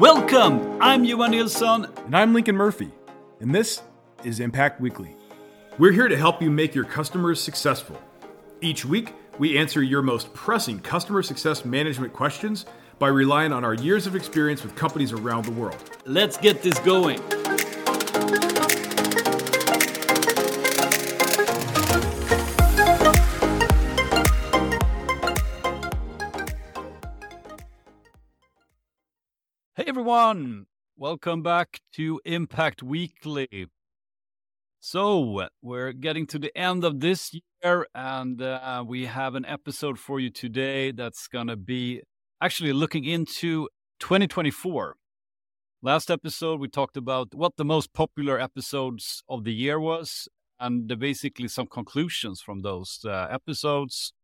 Welcome! I'm Johan Nilsson. And I'm Lincoln Murphy. And this is Impact Weekly. We're here to help you make your customers successful. Each week, we answer your most pressing customer success management questions by relying on our years of experience with companies around the world. Let's get this going. Everyone, welcome back to Impact Weekly. So, we're getting to the end of this year, and uh, we have an episode for you today that's going to be actually looking into 2024. Last episode, we talked about what the most popular episodes of the year was, and basically some conclusions from those uh, episodes.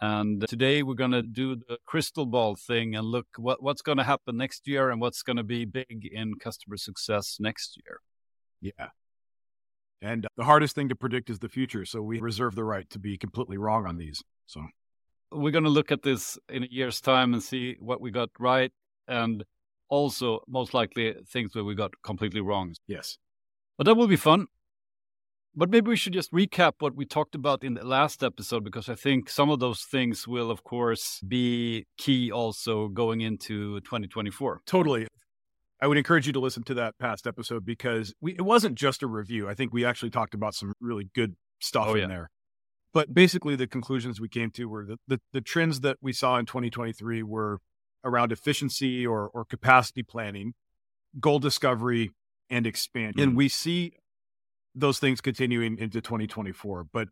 And today we're going to do the crystal ball thing and look what, what's going to happen next year and what's going to be big in customer success next year. Yeah. And the hardest thing to predict is the future. So we reserve the right to be completely wrong on these. So we're going to look at this in a year's time and see what we got right. And also, most likely, things where we got completely wrong. Yes. But that will be fun. But maybe we should just recap what we talked about in the last episode, because I think some of those things will, of course, be key also going into 2024. Totally. I would encourage you to listen to that past episode because we, it wasn't just a review. I think we actually talked about some really good stuff Oh, in yeah. there. But basically, the conclusions we came to were that the, the trends that we saw in 2023 were around efficiency or, or capacity planning, goal discovery, and expansion. And mm. we see those things continuing into 2024. But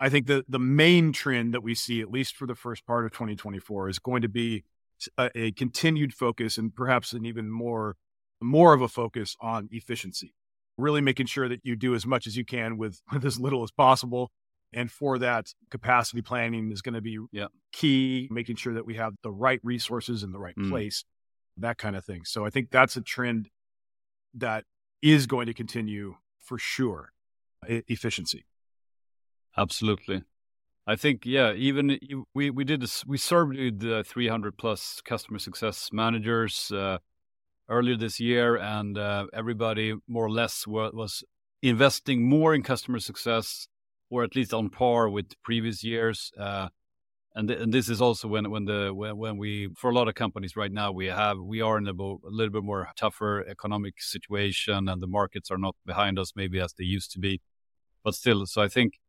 I think the, the main trend that we see, at least for the first part of 2024, is going to be a, a continued focus and perhaps an even more more of a focus on efficiency really making sure that you do as much as you can with, with as little as possible and for that capacity planning is going to be Yeah. key making sure that we have the right resources in the right Mm. place that kind of thing so i think that's a trend that is going to continue for sure e- efficiency Absolutely. I think, yeah, even we, we did this, we surveyed uh, 300 plus customer success managers uh, earlier this year, and uh, everybody more or less was investing more in customer success, or at least on par with previous years. And, th- and this is also when when the when, when we for a lot of companies right now we have we are in a, bo- a little bit more tougher economic situation and the markets are not behind us maybe as they used to be. But still so i think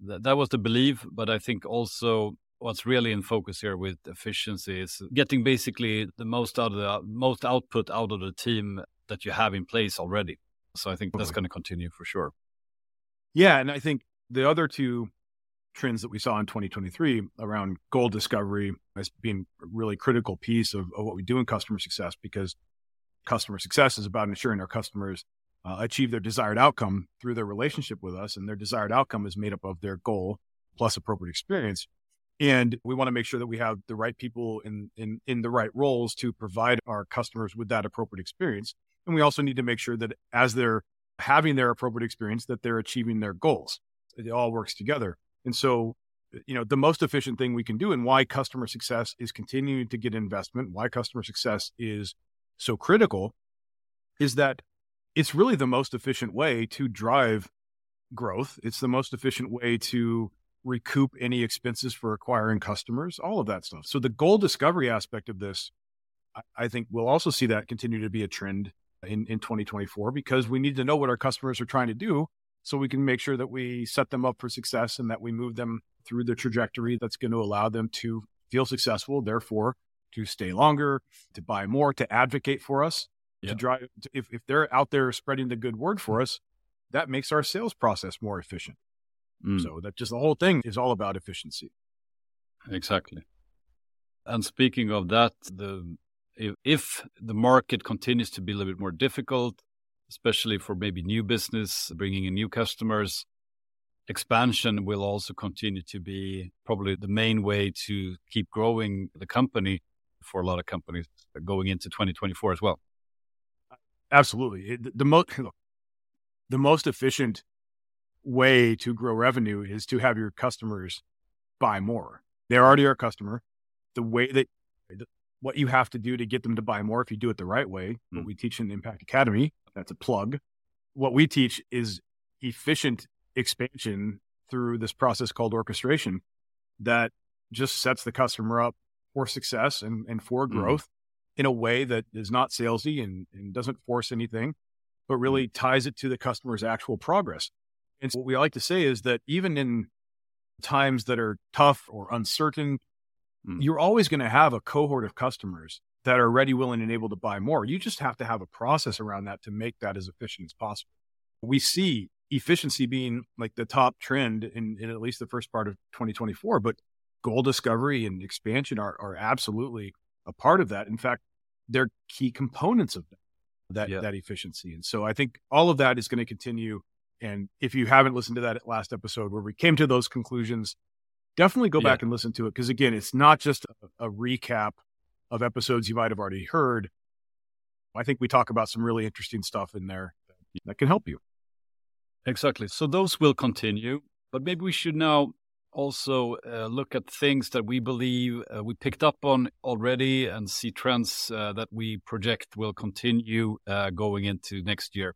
that, that was the belief but i think also what's really in focus here with efficiency is getting basically the most out of the most output out of the team that you have in place already. So i think that's going to continue for sure. Yeah, and I think the other two trends that we saw in 2023 around goal discovery as being a really critical piece of, of what we do in customer success because customer success is about ensuring our customers uh, achieve their desired outcome through their relationship with us and their desired outcome is made up of their goal plus appropriate experience. And we want to make sure that we have the right people in in in the right roles to provide our customers with that appropriate experience. And we also need to make sure that as they're having their appropriate experience that they're achieving their goals. It all works together and so you know the most efficient thing we can do and why customer success is continuing to get investment why customer success is so critical is that it's really the most efficient way to drive growth. It's the most efficient way to recoup any expenses for acquiring customers all of that stuff. So the goal discovery aspect of this I- think we'll also see that continue to be a trend in, in 2024 because we need to know what our customers are trying to do so we can make sure that we set them up for success and that we move them through the trajectory that's going to allow them to feel successful therefore to stay longer to buy more to advocate for us Yeah. to drive to- if, if they're out there spreading the good word for us that makes our sales process more efficient Mm. so that just the whole thing is all about efficiency Exactly. And speaking of that, the if, if the market continues to be a little bit more difficult, especially for maybe new business, bringing in new customers, expansion will also continue to be probably the main way to keep growing the company for a lot of companies going into 2024 as well. Absolutely. It, the most the most efficient way to grow revenue is to have your customers buy more. They're already our customer. The way that what you have to do to get them to buy more if you do it the right way. Mm. What we teach in the Impact Academy, that's a plug. What we teach is efficient expansion through this process called orchestration that just sets the customer up for success and, and for Mm. growth in a way that is not salesy and, and doesn't force anything, but really ties it to the customer's actual progress. And so what we like to say is that even in times that are tough or uncertain, Mm. you're always going to have a cohort of customers that are ready, willing, and able to buy more. You just have to have a process around that to make that as efficient as possible. We see efficiency being like the top trend in, in at least the first part of 2024, but goal discovery and expansion are, are absolutely a part of that. In fact, they're key components of that, that, Yeah. that efficiency. And so I think all of that is going to continue. And if you haven't listened to that last episode where we came to those conclusions, definitely go Yeah. back and listen to it. Because again, it's not just a, a recap of episodes you might have already heard. I think we talk about some really interesting stuff in there that can help you. Exactly. So those will continue, but maybe we should now also uh, look at things that we believe uh, we picked up on already and see trends uh, that we project will continue uh, going into next year.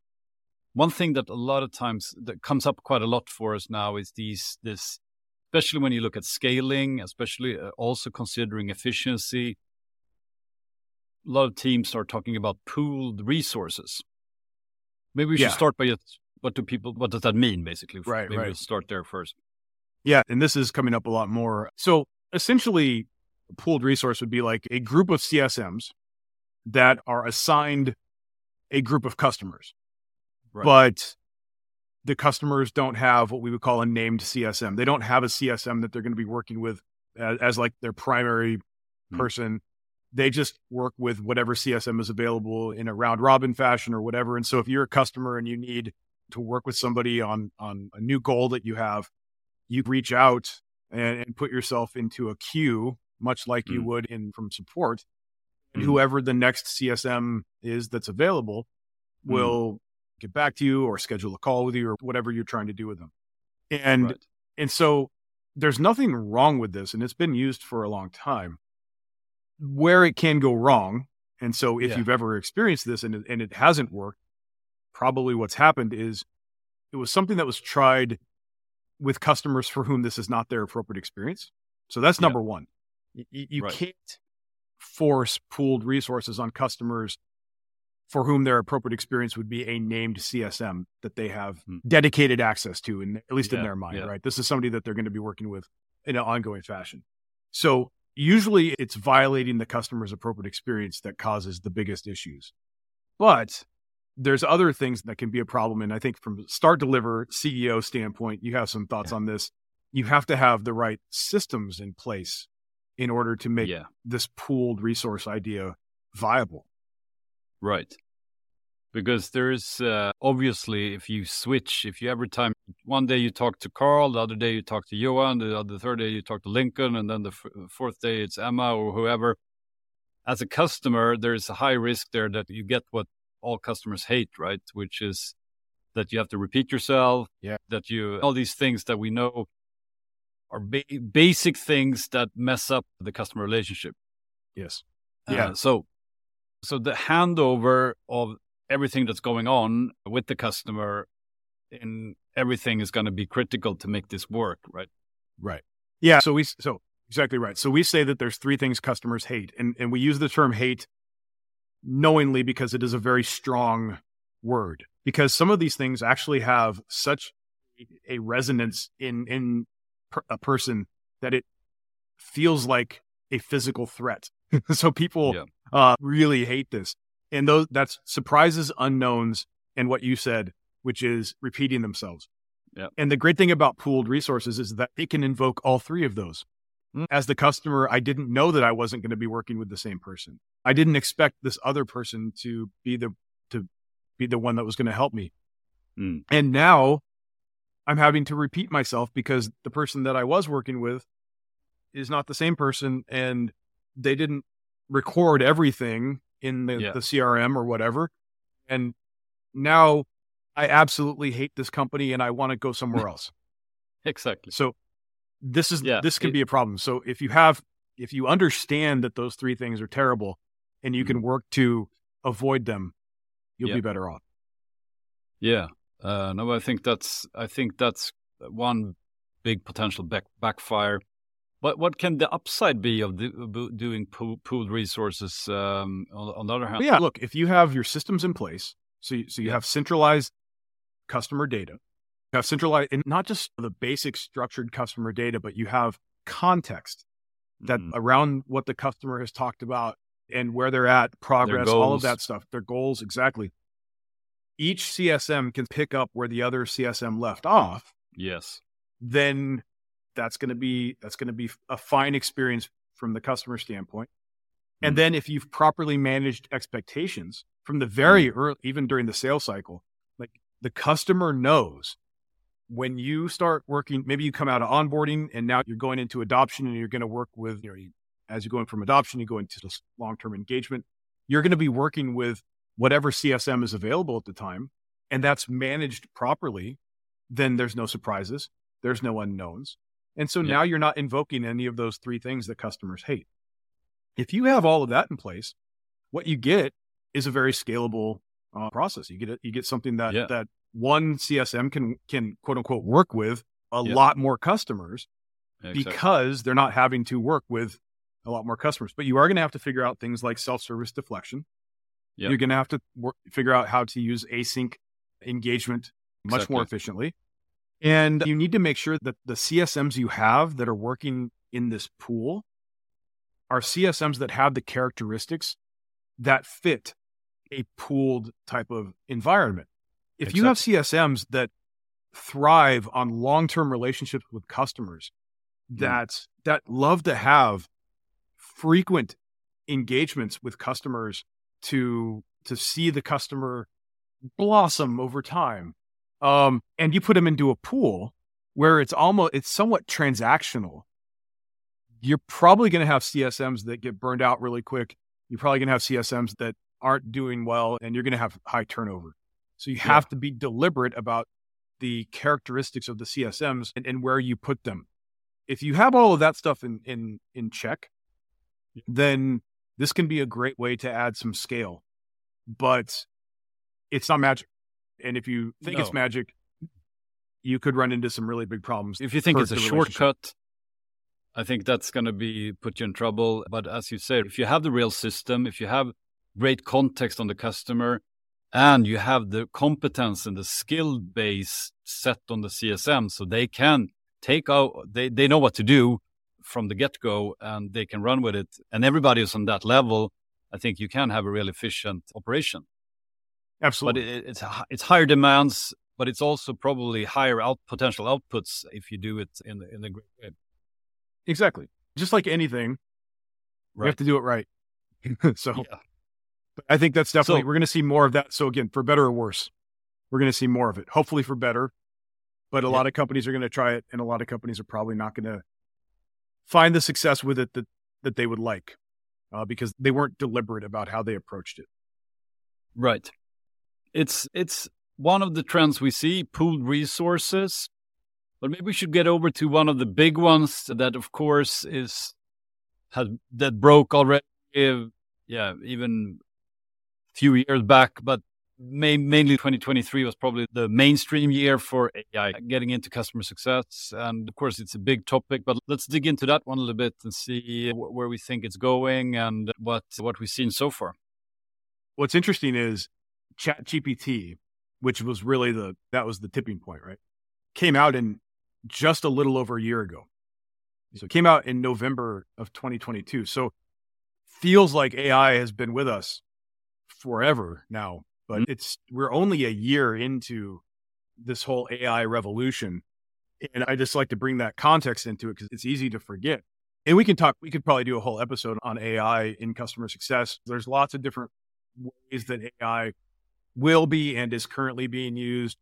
One thing that a lot of times that comes up quite a lot for us now is these this especially when you look at scaling, especially uh, also considering efficiency. A lot of teams are talking about pooled resources. Maybe we Yeah. should start by what do people what does that mean basically? Right, Maybe right. we'll start there first. Yeah. And this is coming up a lot more. So essentially, a pooled resource would be like a group of CSMs that are assigned a group of customers, Right. but the customers don't have what we would call a named CSM. They don't have a CSM that they're going to be working with as, as like their primary Hmm. person. They just work with whatever CSM is available in a round robin fashion or whatever. And so if you're a customer and you need to work with somebody on on a new goal that you have, you reach out and, and put yourself into a queue, much like you Mm. would in from support. And Mm. whoever the next CSM is that's available Mm. will get back to you or schedule a call with you or whatever you're trying to do with them. And Right. and so there's nothing wrong with this, and it's been used for a long time. Where it can go wrong, and so if Yeah. you've ever experienced this and it, and it hasn't worked, probably what's happened is it was something that was tried with customers for whom this is not their appropriate experience. So that's Yeah. number one. Y- y- You, Right. can't force pooled resources on customers for whom their appropriate experience would be a named CSM that they have Hmm. dedicated access to, and at least in their mind, yeah. right? This is somebody that they're going to be working with in an ongoing fashion. So usually it's violating the customer's appropriate experience that causes the biggest issues. But there's other things that can be a problem. And I think from Startdeliver CEO standpoint, you have some thoughts on this. You have to have the right systems in place in order to make yeah. this pooled resource idea viable. Right. Because there's uh, obviously, if you switch, if you every time one day you talk to Carl, the other day you talk to Johan, the other third day you talk to Lincoln, and then the f- fourth day it's Emma or whoever. As a customer, there's a high risk there that you get what all customers hate, right? Which is that you have to repeat yourself. Yeah. That you, all these things that we know are ba- basic things that mess up the customer relationship. Yes. Uh, Yeah. so, so the handover of everything that's going on with the customer in everything is going to be critical to make this work, right? Right. Yeah. So we so exactly right. So we say that there's three things customers hate, and and we use the term hate knowingly because it is a very strong word. Because some of these things actually have such a resonance in in per, a person that it feels like a physical threat. so people Yeah. uh, really hate this, and those that's surprises, unknowns, and what you said, which is repeating themselves. And the great thing about pooled resources is that it can invoke all three of those. Mm. As the customer, I didn't know that I wasn't going to be working with the same person. I didn't expect this other person to be the to be the one that was going to help me. Mm. And now I'm having to repeat myself because the person that I was working with is not the same person and they didn't record everything in the, Yeah. the CRM or whatever. And now I absolutely hate this company and I want to go somewhere else. Exactly. So this is Yeah, this can it- be a problem. So if you have if you understand that those three things are terrible and you can work to avoid them, you'll Yeah. be better off. Yeah. Uh, no, I think that's I think that's one big potential back, backfire. But what can the upside be of do, doing pool, pooled resources? Um, on, on the other hand, But yeah, look, if you have your systems in place, so you, so you Yeah. have centralized customer data, you have centralized, and not just the basic structured customer data, but you have context that Mhm. around what the customer has talked about and where they're at, progress, all of that stuff, their goals, exactly. Each CSM can pick up where the other CSM left off. yes, Then that's going to be that's going to be a fine experience from the customer standpoint. And Mhm. then if you've properly managed expectations from the very early, even during the sales cycle, like the customer knows when you start working, maybe you come out of onboarding and now you're going into adoption and you're going to work with, you know, as you're going from adoption, you go into this long-term engagement. You're going to be working with whatever CSM is available at the time, and that's managed properly. Then there's no surprises. There's no unknowns. And so Yeah. now you're not invoking any of those three things that customers hate. If you have all of that in place, what you get is a very scalable uh, process. You get a, you get something that Yeah. that one CSM can can quote unquote work with a Yeah. lot more customers exactly. because they're not having to work with a lot more customers. But you are going to have to figure out things like self service deflection. You're going to have to work, figure out how to use async engagement much more efficiently. And you need to make sure that the CSMs you have that are working in this pool are CSMs that have the characteristics that fit a pooled type of environment. If you have CSMs that thrive on long-term relationships with customers hmm. that that love to have frequent engagements with customers to to see the customer blossom over time um and you put them into a pool where it's almost it's somewhat transactional. You're probably going to have csms that get burned out really quick. You're probably going to have csms that aren't doing well and you're going to have high turnover. So you Yeah. have to be deliberate about the characteristics of the csms and, and where you put them. If you have all of that stuff in in in check then this can be a great way to add some scale. But it's not magic and if you think it's magic you could run into some really big problems if you think it's a shortcut, I think that's going to be put you in trouble. But as you said, if you have the real system, if you have great context on the customer, and you have the competence and the skill base set on the CSM, so they can take out, they, they know what to do from the get go and they can run with it. And everybody is on that level. I think you can have a real efficient operation. But absolutely it, it's it's higher demands, but it's also probably higher out potential outputs if you do it in the in the great way. exactly just like anything we have to do it right so Yeah. i think that's definitely So- we're going to see more of that so again for better or worse we're going to see more of it hopefully for better but a Yeah. lot of companies are going to try it and a lot of companies are probably not going to find the success with it that that they would like uh, because they weren't deliberate about how they approached it Right. It's it's one of the trends we see, pooled resources. But maybe we should get over to one of the big ones that of course is has that broke already yeah, even a few years back, but may, mainly 2023 was probably the mainstream year for AI getting into customer success. And of course, it's a big topic, but let's dig into that one a little bit and see wh- where we think it's going and what, what we've seen so far. what's interesting is ChatGPT which was really the that was the tipping point right? Came out in just a little over a year ago. So it came out in november of 2022 so feels like ai has been with us forever now but Mhm. it's we're only a year into this whole ai revolution and i just like to bring that context into it because it's easy to forget. And we can talk we could probably do a whole episode on ai in customer success. There's lots of different ways that AI will be and is currently being used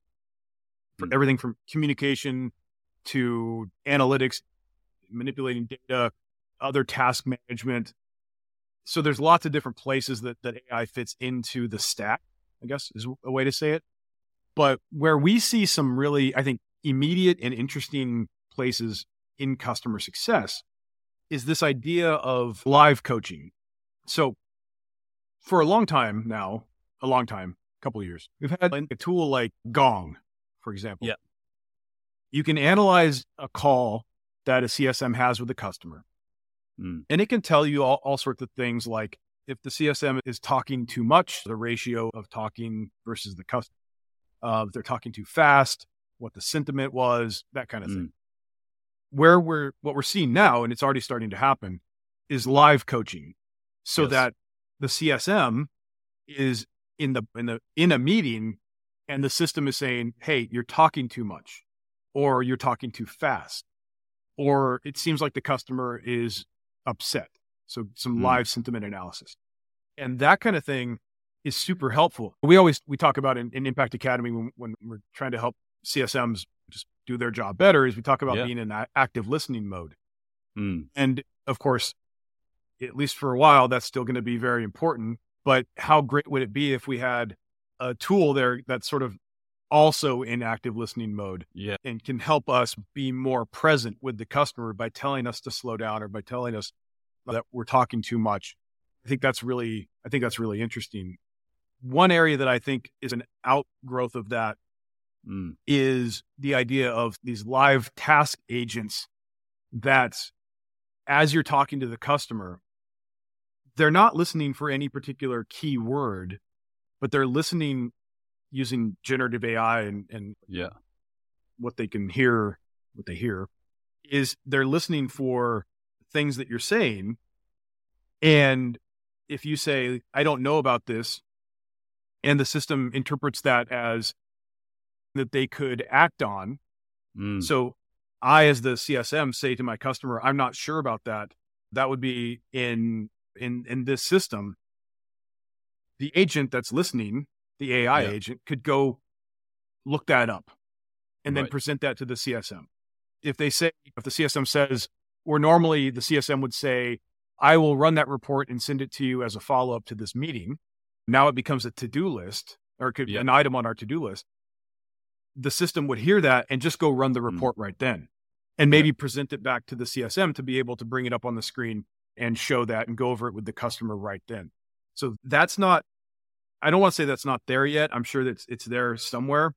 for Mm. everything from communication to analytics, manipulating data, other task management. So there's lots of different places that, that AI fits into the stack, I guess is a way to say it. But where we see some really, I think, immediate and interesting places in customer success is this idea of live coaching. So for a long time now, a long time, couple of years, we've had a tool like Gong, for example. Yeah. You can analyze a call that a CSM has with a customer. Mm. And it can tell you all, all sorts of things like if the CSM is talking too much, the ratio of talking versus the customer, uh, if they're talking too fast, what the sentiment was, that kind of thing. Where we're, what we're seeing now, and it's already starting to happen, is live coaching so Yes. that the CSM is in the, in the, in a meeting and the system is saying, Hey, you're talking too much or you're talking too fast or it seems like the customer is upset. So some Hmm. live sentiment analysis. And that kind of thing is super helpful. We always we talk about in, in Impact Academy when, when we're trying to help CSMs just do their job better is we talk about Yeah. being in active listening mode. Mm. And of course, at least for a while, that's still going to be very important. But how great would it be if we had a tool there that's sort of also in active listening mode Yeah. and can help us be more present with the customer by telling us to slow down or by telling us that we're talking too much. I think that's really, I think that's really interesting. One area that I think is an outgrowth of that Mm. is the idea of these live task agents that as you're talking to the customer, they're not listening for any particular key word, but they're listening using generative AI and, and Yeah. what they can hear, what they hear is they're listening for things that you're saying. And if you say, I don't know about this, and the system interprets that as that they could act on. Mm. So I, as the CSM, say to my customer, I'm not sure about that. That would be in in in this system. The agent that's listening, the AI Yeah. agent, could go look that up and then Right. present that to the CSM. If they say, if the CSM says, or normally the CSM would say, I will run that report and send it to you as a follow up to this meeting. Now it becomes a to do list or it could Yeah. an item on our to do list. The system would hear that and just go run the Mm. report right then and maybe present it back to the CSM to be able to bring it up on the screen and show that and go over it with the customer right then. So that's not, I don't want to say that's not there yet. I'm sure that it's, it's there somewhere.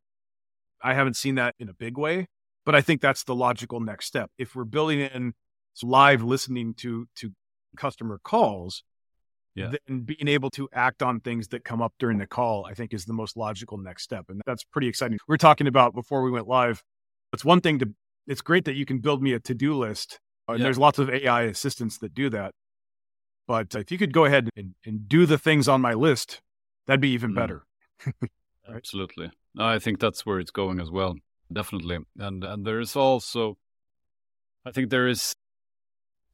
I haven't seen that in a big way, but I think that's the logical next step. If we're building in live listening to, to customer calls, Yeah. then being able to act on things that come up during the call, I think is the most logical next step. And that's pretty exciting. We are talking about before we went live. It's one thing to, it's great that you can build me a to-do list. And Yeah. there's lots of AI assistants that do that. But if you could go ahead and, and do the things on my list, that'd be even Mm. better. Absolutely. I think that's where it's going as well. Definitely. And and there is also I think there is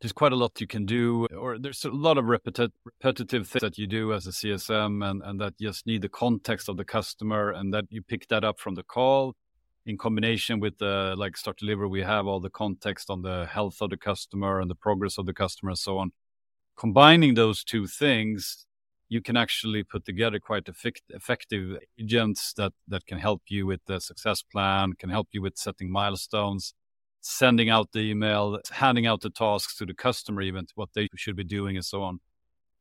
there's quite a lot you can do or there's a lot of repeti- repetitive things that you do as a CSM and, and that just need the context of the customer and that you pick that up from the call in combination with like Startdeliver we have all the context on the health of the customer and the progress of the customer and so on combining those two things you can actually put together quite effect- effective agents that that can help you with the success plan, can help you with setting milestones, sending out the email, handing out the tasks to the customer, even what they should be doing, and so on.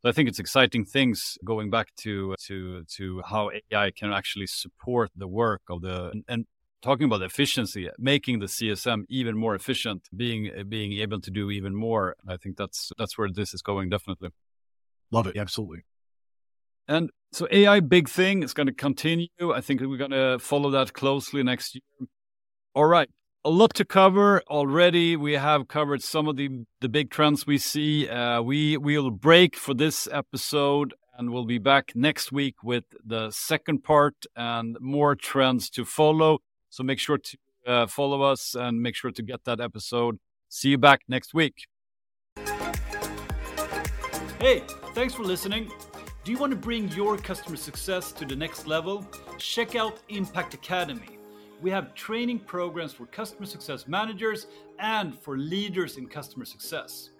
So I think it's exciting things going back to to to how AI can actually support the work of the and, and talking about efficiency, making the CSM even more efficient, being being able to do even more. I think that's that's where this is going definitely. Love it. Absolutely. And so AI, big thing, is going to continue. I think we're going to follow that closely next year. All right. A lot to cover already. We have covered some of the, the big trends we see. Uh, we will break for this episode and we'll be back next week with the second part and more trends to follow. So make sure to uh, follow us and make sure to get that episode. See you back next week. Hey, thanks for listening. Do you want to bring your customer success to the next level? Check out Impact Academy. We have training programs for customer success managers and for leaders in customer success.